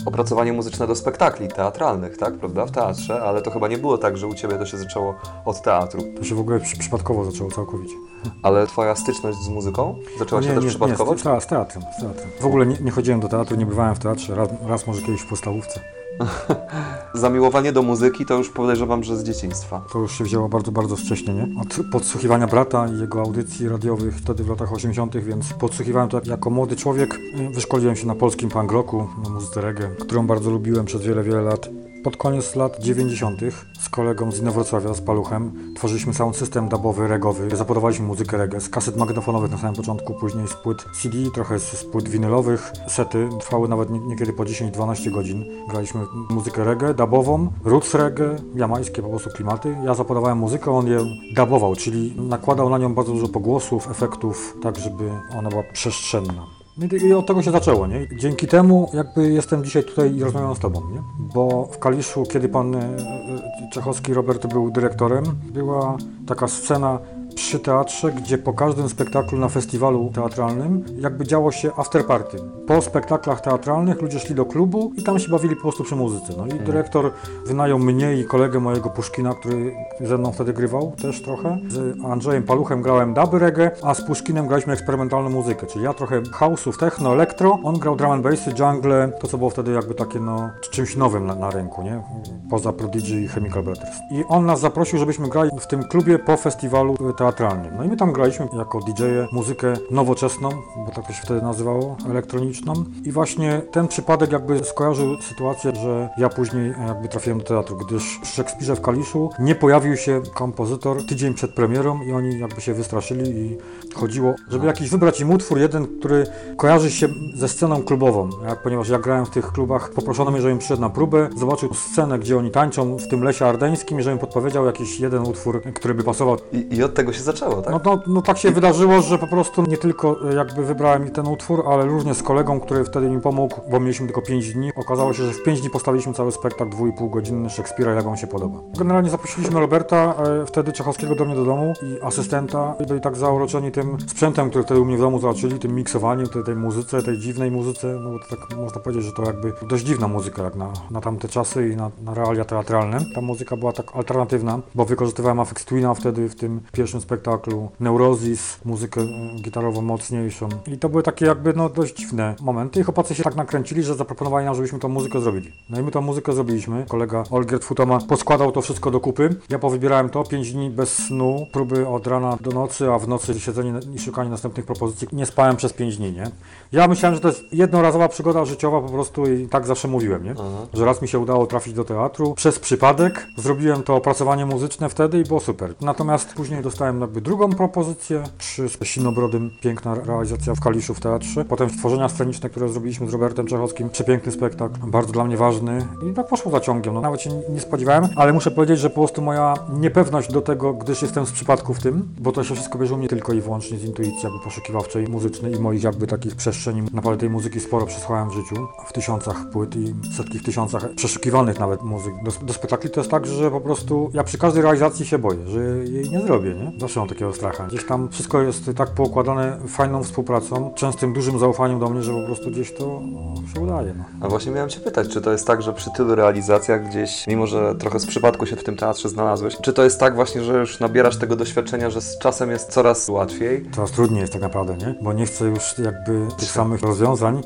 opracowanie muzyczne do spektakli teatralnych, tak, prawda, w teatrze, ale to chyba nie było tak, że u Ciebie to się zaczęło od teatru. To się w ogóle przy, przypadkowo zaczęło całkowicie. Ale Twoja styczność z muzyką zaczęła się też przypadkowo? Nie, z, z, z teatrem, z teatrem. W ogóle nie, nie chodziłem do teatru, nie bywałem w teatrze, raz, raz może kiedyś w podstawówce. Zamiłowanie do muzyki to już podejrzewam, że z dzieciństwa. To już się wzięło bardzo, bardzo wcześnie, nie? Od podsłuchiwania brata i jego audycji radiowych wtedy w latach 80., więc podsłuchiwałem to jako młody człowiek. Wyszkoliłem się na polskim punk rocku, na muzyce reggae, którą bardzo lubiłem przez wiele, wiele lat. Pod koniec lat 90. z kolegą z Inowrocławia, z Paluchem, tworzyliśmy sound system dubowy, regowy. Zapodawaliśmy muzykę reggae z kaset magnetofonowych na samym początku, później z płyt CD, trochę z, płyt winylowych. Sety trwały nawet nie- niekiedy po 10-12 godzin. Graliśmy muzykę reggae, dubową, roots reggae, jamańskie po prostu klimaty. Ja zapodawałem muzykę, on ją dubował, czyli nakładał na nią bardzo dużo pogłosów, efektów, tak żeby ona była przestrzenna. No I od tego się zaczęło, nie? Dzięki temu jakby jestem dzisiaj tutaj i rozmawiam z Tobą, nie? Bo w Kaliszu, kiedy pan e, e, Czechowski Robert był dyrektorem, była taka scena przy teatrze, gdzie po każdym spektaklu na festiwalu teatralnym jakby działo się afterparty. Po spektaklach teatralnych ludzie szli do klubu i tam się bawili po prostu przy muzyce. No i dyrektor wynajął mnie i kolegę mojego Puszkina, który ze mną wtedy grywał też trochę. Z Andrzejem Paluchem grałem duby reggae, a z Puszkinem graliśmy eksperymentalną muzykę, czyli ja trochę house'ów, techno, elektro, on grał drum and bassy, jungle, to co było wtedy jakby takie no czymś nowym na, na rynku, nie? Poza Prodigy i Chemical Brothers. I on nas zaprosił, żebyśmy grali w tym klubie po festiwalu teatralnym. No i my tam graliśmy jako DJ-e muzykę nowoczesną, bo tak to się wtedy nazywało, elektroniczną. I właśnie ten przypadek jakby skojarzył sytuację, że ja później jakby trafiłem do teatru, gdyż przy Szekspirze w Kaliszu nie pojawił się kompozytor tydzień przed premierą i oni jakby się wystraszyli i chodziło, żeby jakiś wybrać im utwór jeden, który kojarzy się ze sceną klubową. Jak, ponieważ ja grałem w tych klubach, poproszono mnie, żebym przyszedł na próbę, zobaczył scenę, gdzie oni tańczą w tym lesie ardeńskim i żebym podpowiedział jakiś jeden utwór, który by pasował I, I od tego się zaczęło, tak? no, no, no tak się wydarzyło, że po prostu nie tylko e, jakby wybrałem ten utwór, ale również z kolegą, który wtedy mi pomógł, bo mieliśmy tylko 5 dni. Okazało się, że w 5 dni postawiliśmy cały spektakl 2,5 godziny Szekspira, jak on się podoba. Generalnie zaprosiliśmy Roberta, e, wtedy Czechowskiego do mnie do domu i asystenta. I byli tak zauroczeni tym sprzętem, który wtedy u mnie w domu zobaczyli, tym miksowaniem, tej, tej muzyce, tej dziwnej muzyce, no bo to tak można powiedzieć, że to jakby dość dziwna muzyka jak na, na tamte czasy i na, na realia teatralne. Ta muzyka była tak alternatywna, bo wykorzystywałem Afex Twina wtedy w tym pierwszym spektaklu, Neurosis, muzykę e, gitarową mocniejszą. I to były takie jakby no dość dziwne momenty i chłopacy się tak nakręcili, że zaproponowali nam, żebyśmy tą muzykę zrobili. No i my tą muzykę zrobiliśmy. Kolega Olgierd Futoma poskładał to wszystko do kupy. Ja powybierałem to, 5 dni bez snu, próby od rana do nocy, a w nocy siedzenie i szukanie następnych propozycji. Nie spałem przez 5 dni, nie? Ja myślałem, że to jest jednorazowa przygoda życiowa po prostu i tak zawsze mówiłem, nie? Że raz mi się udało trafić do teatru przez przypadek. Zrobiłem to opracowanie muzyczne wtedy i było super. Natomiast później dostałem jakby drugą propozycję przy Sinobrodym. Piękna realizacja w Kaliszu w teatrze. Potem stworzenia sceniczne, które zrobiliśmy z Robertem Czechowskim. Przepiękny spektakl, bardzo dla mnie ważny i tak poszło za ciągiem. No, nawet się nie- spodziewałem, ale muszę powiedzieć, że po prostu moja niepewność do tego, gdyż jestem z przypadku w tym, bo to się wszystko bierze u mnie tylko i wyłącznie z intuicji jakby poszukiwawczej, muzycznej i moich jakby takich przestrzeni. Naprawdę tej muzyki sporo przesłałem w życiu, w tysiącach płyt i setki w tysiącach przeszukiwanych nawet muzyk. Do, do spektakli to jest tak, że po prostu ja przy każdej realizacji się boję, że jej nie zrobię, nie? Zawsze mam takiego stracha. Gdzieś tam wszystko jest tak poukładane fajną współpracą, częstym dużym zaufaniem do mnie, że po prostu gdzieś to no, się udaje. No. A właśnie miałem Cię pytać, czy to jest tak, że przy tylu realizacjach gdzieś, mimo że trochę z przypadku się w tym teatrze znalazłeś, czy to jest tak właśnie, że już nabierasz tego doświadczenia, że z czasem jest coraz łatwiej? Coraz trudniej jest tak naprawdę, nie? Bo nie chcę już jakby tych samych rozwiązań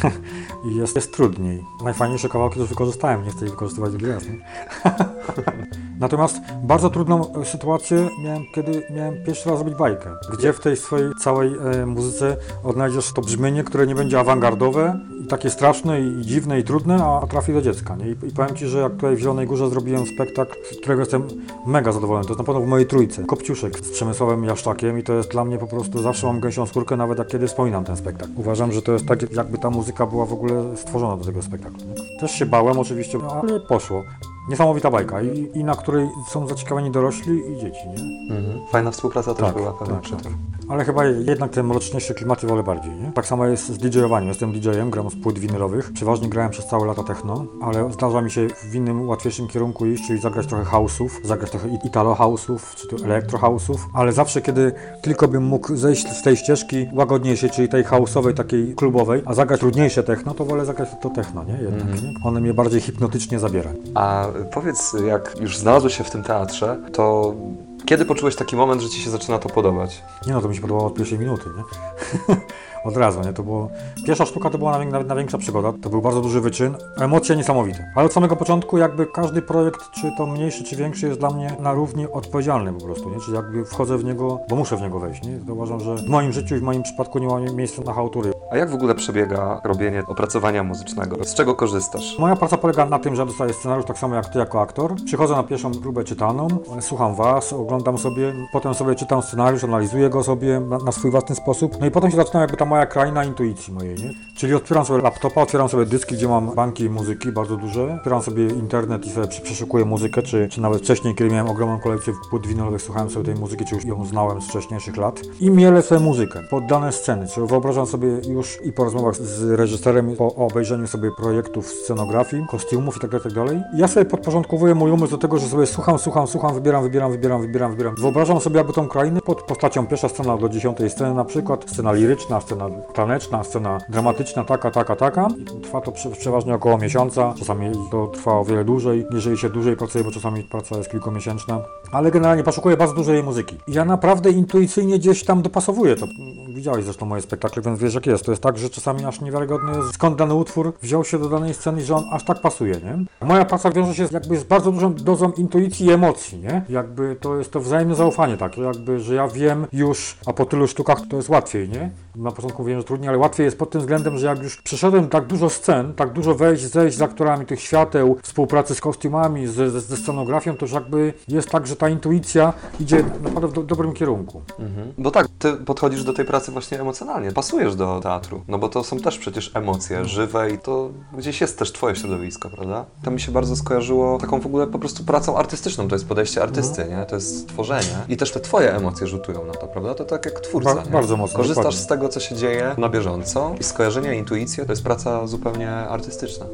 i jest, jest trudniej. Najfajniejsze kawałki już wykorzystałem, nie chcę ich wykorzystywać drugi raz, nie? Natomiast bardzo trudną e, sytuację miałem, kiedy miałem pierwszy raz robić bajkę. Gdzie w tej swojej całej e, muzyce odnajdziesz to brzmienie, które nie będzie awangardowe i takie straszne i, dziwne i trudne, a, trafi do dziecka, nie? I, I powiem Ci, że jak tutaj w Zielonej Górze zrobiłem spektakl, z którego jestem mega zadowolony, to jest na pewno w mojej trójce. Kopciuszek z Przemysławem Jaszczakiem i to jest dla mnie po prostu, zawsze mam gęsią skórkę, nawet jak kiedy wspominam ten spektakl. Uważam, że to jest tak, jakby ta muzyka była w ogóle stworzona do tego spektaklu. Nie? Też się bałem oczywiście, ale poszło. Niesamowita bajka i, i na której są zaciekawieni dorośli i dzieci, nie? Fajna współpraca też Tak, była pewnie tak, przy tak. tym. Ale chyba jednak te mroczniejsze klimaty wolę bardziej, nie? Tak samo jest z DJ-owaniem. Jestem DJ-em, gram z płyt winylowych. Przeważnie grałem przez całe lata techno, ale zdarza mi się w innym, łatwiejszym kierunku iść, czyli zagrać trochę house'ów, zagrać trochę i- italo house'ów, czy to elektro house'ów, ale zawsze, kiedy tylko bym mógł zejść z tej ścieżki łagodniejszej, czyli tej house'owej, takiej klubowej, a zagrać trudniejsze techno, to wolę zagrać to techno, nie? Jednak, Mhm. nie? One mnie bardziej hipnotycznie zabiera. A powiedz, jak już znalazłeś się w tym teatrze, to kiedy poczułeś taki moment, że Ci się zaczyna to podobać? Nie no, to mi się podobało od pierwszej minuty, nie? od razu, nie? To było... Pierwsza sztuka to była najwię- największa przygoda, to był bardzo duży wyczyn, emocje niesamowite. Ale od samego początku jakby każdy projekt, czy to mniejszy, czy większy, jest dla mnie na równi odpowiedzialny po prostu, nie? Czyli jakby wchodzę w niego, bo muszę w niego wejść, nie? To uważam, że w moim życiu i w moim przypadku nie ma miejsca na hałtury. A jak w ogóle przebiega robienie opracowania muzycznego? Z czego korzystasz? Moja praca polega na tym, że dostaję scenariusz tak samo jak ty jako aktor. Przychodzę na pierwszą próbę czytaną, słucham was, oglądam sobie, potem sobie czytam scenariusz, analizuję go sobie na, na swój własny sposób. No i potem się zaczyna jakby ta moja kraina intuicji mojej, nie? Czyli otwieram sobie laptopa, otwieram sobie dyski, gdzie mam banki muzyki bardzo duże, otwieram sobie internet i sobie przeszukuję muzykę, czy, czy nawet wcześniej, kiedy miałem ogromną kolekcję płyt winylowych, słuchałem sobie tej muzyki, czy już ją znałem z wcześniejszych lat i mielę sobie muzykę pod dane sceny, czyli wyobrażam sobie już i po rozmowach z reżyserem, po obejrzeniu sobie projektów scenografii, kostiumów i tak dalej, tak. Ja sobie podporządkowuję mój umysł do tego, że sobie słucham, słucham, słucham, wybieram, wybieram, wybieram, wybieram, wybieram. Wyobrażam sobie jakby tą krainę pod postacią pierwsza scena do dziesiątej sceny na przykład, scena liryczna, scena taneczna, scena dramatyczna, taka, taka, taka. Trwa to prze, przeważnie około miesiąca, czasami to trwa o wiele dłużej, jeżeli się dłużej pracuje, bo czasami praca jest kilkumiesięczna. Ale generalnie poszukuję bardzo dużej muzyki. Ja naprawdę intuicyjnie gdzieś tam dopasowuję to. Widziałeś zresztą moje spektakle, więc wiesz jak jest. To jest tak, że czasami aż niewiarygodne jest, skąd dany utwór wziął się do danej sceny, że on aż tak pasuje, nie? Moja praca wiąże się jakby z bardzo dużą dozą intuicji i emocji, nie? Jakby to jest to wzajemne zaufanie takie, jakby, że ja wiem już, a po tylu sztukach to jest łatwiej, nie? Na początku mówiłem, że trudniej, ale łatwiej jest pod tym względem, że jak już przeszedłem tak dużo scen, tak dużo wejść, zejść z aktorami tych świateł, współpracy z kostiumami, z, ze, ze scenografią, to już jakby jest tak, że ta intuicja idzie naprawdę w do, dobrym kierunku. Bo tak, ty podchodzisz do tej pracy właśnie emocjonalnie, pasujesz do teatru, no bo to są też przecież emocje żywe i to gdzieś jest też twoje środowisko, prawda? To mi się bardzo skojarzyło taką w ogóle po prostu pracą artystyczną, to jest podejście artysty, nie? To jest tworzenie i też te twoje emocje rzutują na to, prawda? To tak jak twórca, Ba- nie? bardzo mocno, Korzystasz z tego, co się dzieje na bieżąco i skojarzenia, intuicje to jest praca zupełnie artystyczna.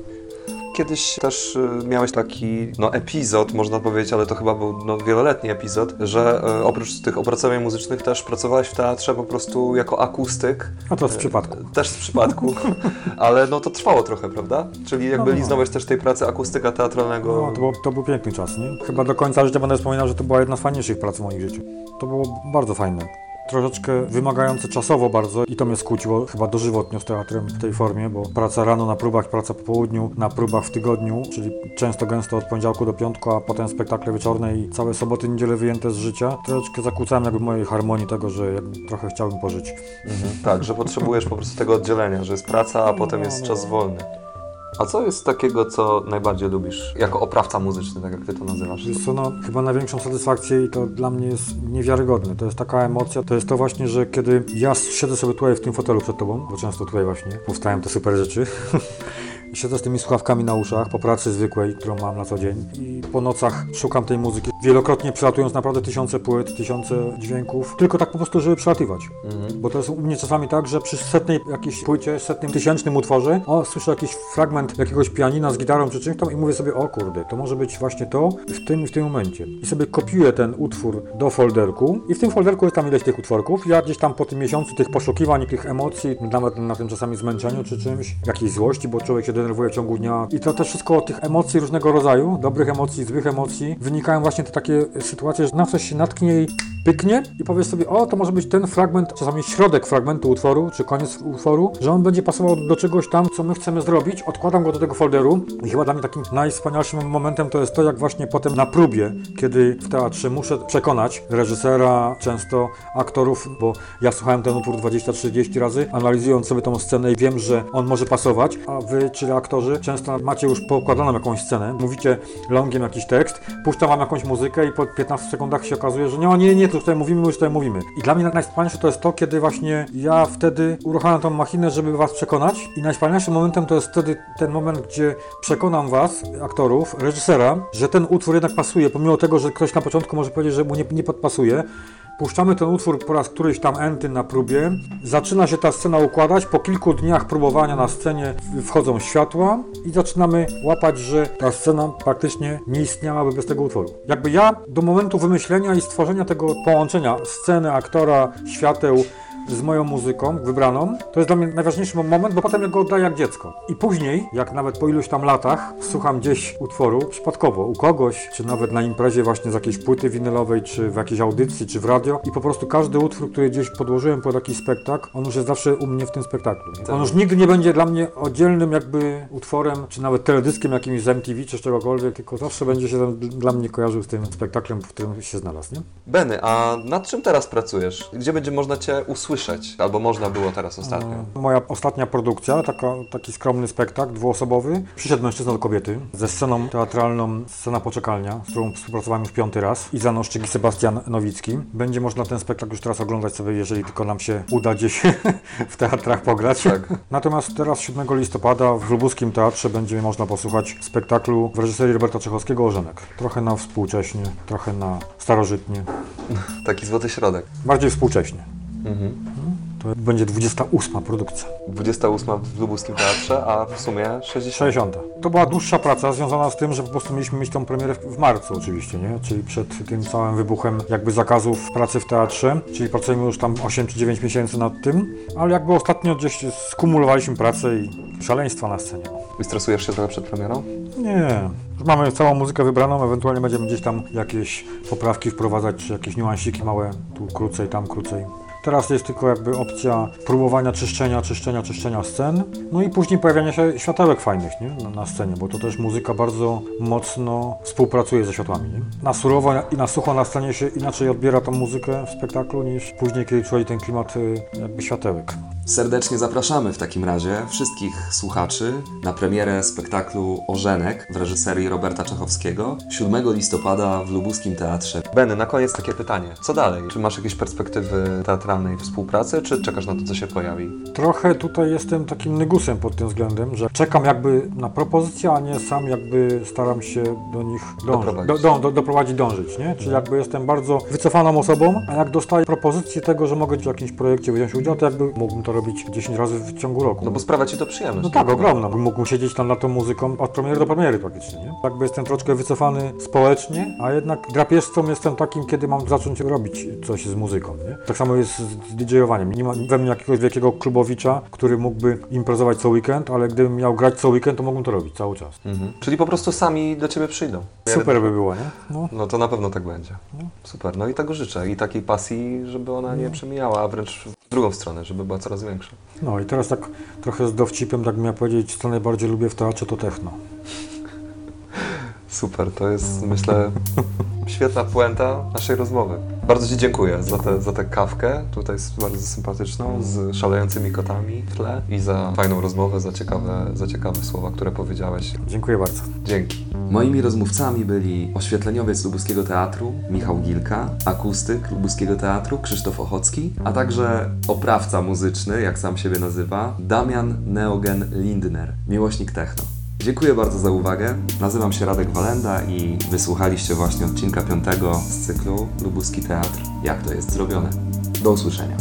Kiedyś też y, miałeś taki no, epizod, można powiedzieć, ale to chyba był no, wieloletni epizod, że y, oprócz tych opracowań muzycznych też pracowałeś w teatrze po prostu jako akustyk. A to w przypadku. Też w przypadku, ale no to trwało trochę, prawda? Czyli jakby No, no. liznąłeś też tej pracy akustyka teatralnego. No, to, był, to był piękny czas, nie? Chyba do końca życia będę wspominał, że to była jedna z fajniejszych prac w moim życiu. To było bardzo fajne. Troszeczkę wymagające czasowo bardzo i to mnie skłóciło chyba dożywotnio z teatrem w tej formie, bo praca rano na próbach, praca po południu, na próbach w tygodniu, czyli często gęsto od poniedziałku do piątku, a potem spektakle wieczorne i całe soboty, niedziele wyjęte z życia. Troszeczkę zakłócałem jakby mojej harmonii tego, że trochę chciałbym pożyć. Mhm. Tak, że potrzebujesz po prostu tego oddzielenia, że jest praca, a potem jest no. czas wolny. A co jest takiego, co najbardziej lubisz jako oprawca muzyczny, tak jak ty to nazywasz? Wiesz co, no, chyba największą satysfakcję i to dla mnie jest niewiarygodne. To jest taka emocja, to jest to właśnie, że kiedy ja siedzę sobie tutaj w tym fotelu przed tobą, bo często tutaj właśnie powstają te super rzeczy, siedzę z tymi słuchawkami na uszach po pracy zwykłej, którą mam na co dzień i po nocach szukam tej muzyki. Wielokrotnie przelatując naprawdę tysiące płyt, tysiące dźwięków, tylko tak po prostu, żeby przelatywać. Bo to jest u mnie czasami tak, że przy setnej jakiejś płycie, setnym, tysięcznym utworze, o, słyszę jakiś fragment jakiegoś pianina z gitarą czy czymś tam i mówię sobie, o kurde, to może być właśnie to w tym i w tym momencie. I sobie kopiuję ten utwór do folderku i w tym folderku jest tam ileś tych utworków. Ja gdzieś tam po tym miesiącu tych poszukiwań, tych emocji, nawet na tym czasami zmęczeniu czy czymś, jakiejś złości, bo człowiek się denerwuje w ciągu dnia. I to też wszystko od tych emocji różnego rodzaju, dobrych emocji, złych emocji, wynikają właśnie te takie sytuacje, że na coś się natknie i pyknie i powiesz sobie, o, to może być ten fragment, czasami środek fragmentu utworu, czy koniec utworu, że on będzie pasował do czegoś tam, co my chcemy zrobić. Odkładam go do tego folderu i chyba dla mnie takim najwspanialszym momentem to jest to, jak właśnie potem na próbie, kiedy w teatrze muszę przekonać reżysera, często aktorów, bo ja słuchałem ten utwór 20-30 razy, analizując sobie tą scenę i wiem, że on może pasować, a wy, aktorzy, często macie już poukładaną jakąś scenę, mówicie longiem jakiś tekst, puszczam wam jakąś muzykę i po 15 sekundach się okazuje, że nie, nie, nie, to tutaj mówimy, my już tutaj mówimy. I dla mnie najwspanialsze to jest to, kiedy właśnie ja wtedy uruchamiam tą machinę, żeby was przekonać i najwspanialszym momentem to jest wtedy ten moment, gdzie przekonam was, aktorów, reżysera, że ten utwór jednak pasuje, pomimo tego, że ktoś na początku może powiedzieć, że mu nie, nie podpasuje. Puszczamy ten utwór po raz któryś tam enty na próbie. Zaczyna się ta scena układać. Po kilku dniach próbowania na scenie wchodzą światła i zaczynamy łapać, że ta scena praktycznie nie istniałaby bez tego utworu. Jakby ja do momentu wymyślenia i stworzenia tego połączenia sceny, aktora, świateł, z moją muzyką wybraną, to jest dla mnie najważniejszy moment, bo potem ja go oddaję jak dziecko. I później, jak nawet po iluś tam latach, słucham gdzieś utworu przypadkowo u kogoś, czy nawet na imprezie właśnie z jakiejś płyty winylowej, czy w jakiejś audycji, czy w radio i po prostu każdy utwór, który gdzieś podłożyłem pod jakiś spektakl, on już jest zawsze u mnie w tym spektaklu. On już nigdy nie będzie dla mnie oddzielnym jakby utworem, czy nawet teledyskiem jakimś z MTV, czy z czegokolwiek, tylko zawsze będzie się dla mnie kojarzył z tym spektaklem, w którym się znalazł, nie? Benny, a nad czym teraz pracujesz? Gdzie będzie można Cię usłyszeć? Albo można było teraz ostatnio? Moja ostatnia produkcja, taka, taki skromny spektakl dwuosobowy. Przyszedł mężczyzna do kobiety ze sceną teatralną Scena Poczekalnia, z którą współpracowałem już piąty raz. I Zanoszczyk i Sebastian Nowicki. Będzie można ten spektakl już teraz oglądać sobie, jeżeli tylko nam się uda gdzieś w teatrach pograć. Tak. Natomiast teraz 7 listopada w Lubuskim Teatrze będzie można posłuchać spektaklu w reżyserii Roberta Czechowskiego Ożenek. Trochę na współcześnie, trochę na starożytnie, Taki złoty środek. bardziej współcześnie. Mhm. To będzie 28 produkcja. 28 w Lubuskim Teatrze, a w sumie 60. 60. To była dłuższa praca związana z tym, że po prostu mieliśmy mieć tą premierę w- w marcu oczywiście, nie? Czyli przed tym całym wybuchem jakby zakazów pracy w teatrze, czyli pracujemy już tam 8 czy 9 miesięcy nad tym, ale jakby ostatnio gdzieś skumulowaliśmy pracę i szaleństwa na scenie. I stresujesz się trochę przed premierą? Nie, już mamy całą muzykę wybraną, ewentualnie będziemy gdzieś tam jakieś poprawki wprowadzać, czy jakieś niuansiki małe, tu krócej, tam krócej. Teraz jest tylko jakby opcja próbowania czyszczenia, czyszczenia, czyszczenia scen. No i później pojawiania się światełek fajnych nie? Na, scenie, bo to też muzyka bardzo mocno współpracuje ze światłami. Nie? Na surowo i na sucho na scenie się inaczej odbiera tą muzykę w spektaklu niż później, kiedy czuje ten klimat y, jakby światełek. Serdecznie zapraszamy w takim razie wszystkich słuchaczy na premierę spektaklu Ożenek w reżyserii Roberta Czechowskiego 7 listopada w Lubuskim Teatrze. Benny, na koniec takie pytanie. Co dalej? Czy masz jakieś perspektywy teatralnej współpracy, czy czekasz na to, co się pojawi? Trochę tutaj jestem takim nygusem pod tym względem, że czekam jakby na propozycje, a nie sam jakby staram się do nich dążyć, Doprowadzić. do, do, do, doprowadzić, dążyć, nie? Czyli jakby jestem bardzo wycofaną osobą, a jak dostaję propozycję tego, że mogę w jakimś projekcie wziąć udział, to jakby mógłbym to robić 10 razy w ciągu roku. No bo sprawia ci to przyjemność. No tak, ogromna. Mógłbym siedzieć tam nad tą muzyką od premiery do premiery praktycznie, nie? Jakby jestem troszkę wycofany społecznie, a jednak drapieżcą jestem takim, kiedy mam zacząć robić coś z muzyką, nie? Tak samo jest z DJ-owaniem. Nie ma we mnie jakiegoś wielkiego klubowicza, który mógłby improzować co weekend, ale gdybym miał grać co weekend, to mógłbym to robić cały czas. Mhm. Czyli po prostu sami do ciebie przyjdą. Super by było, nie? No. No to na pewno tak będzie. Super, no i tego życzę. I takiej pasji, żeby ona nie przemijała, a wręcz drugą stronę, żeby była coraz większa. no i teraz tak trochę z dowcipem, tak miał powiedzieć, co najbardziej lubię w teatrze, to techno. Super, to jest myślę świetna puenta naszej rozmowy. Bardzo Ci dziękuję za, te, za tę kawkę, tutaj jest bardzo sympatyczną, z szalejącymi kotami w tle i za fajną rozmowę, za ciekawe, za ciekawe słowa, które powiedziałeś. Dziękuję bardzo. Dzięki. Moimi rozmówcami byli oświetleniowiec Lubuskiego Teatru Michał Gilka, akustyk Lubuskiego Teatru Krzysztof Ochocki, a także oprawca muzyczny, jak sam siebie nazywa, Damian Neogen Lindner, miłośnik techno. Dziękuję bardzo za uwagę. Nazywam się Radek Walenda i wysłuchaliście właśnie odcinka piątego z cyklu Lubuski Teatr. Jak to jest zrobione? Do usłyszenia.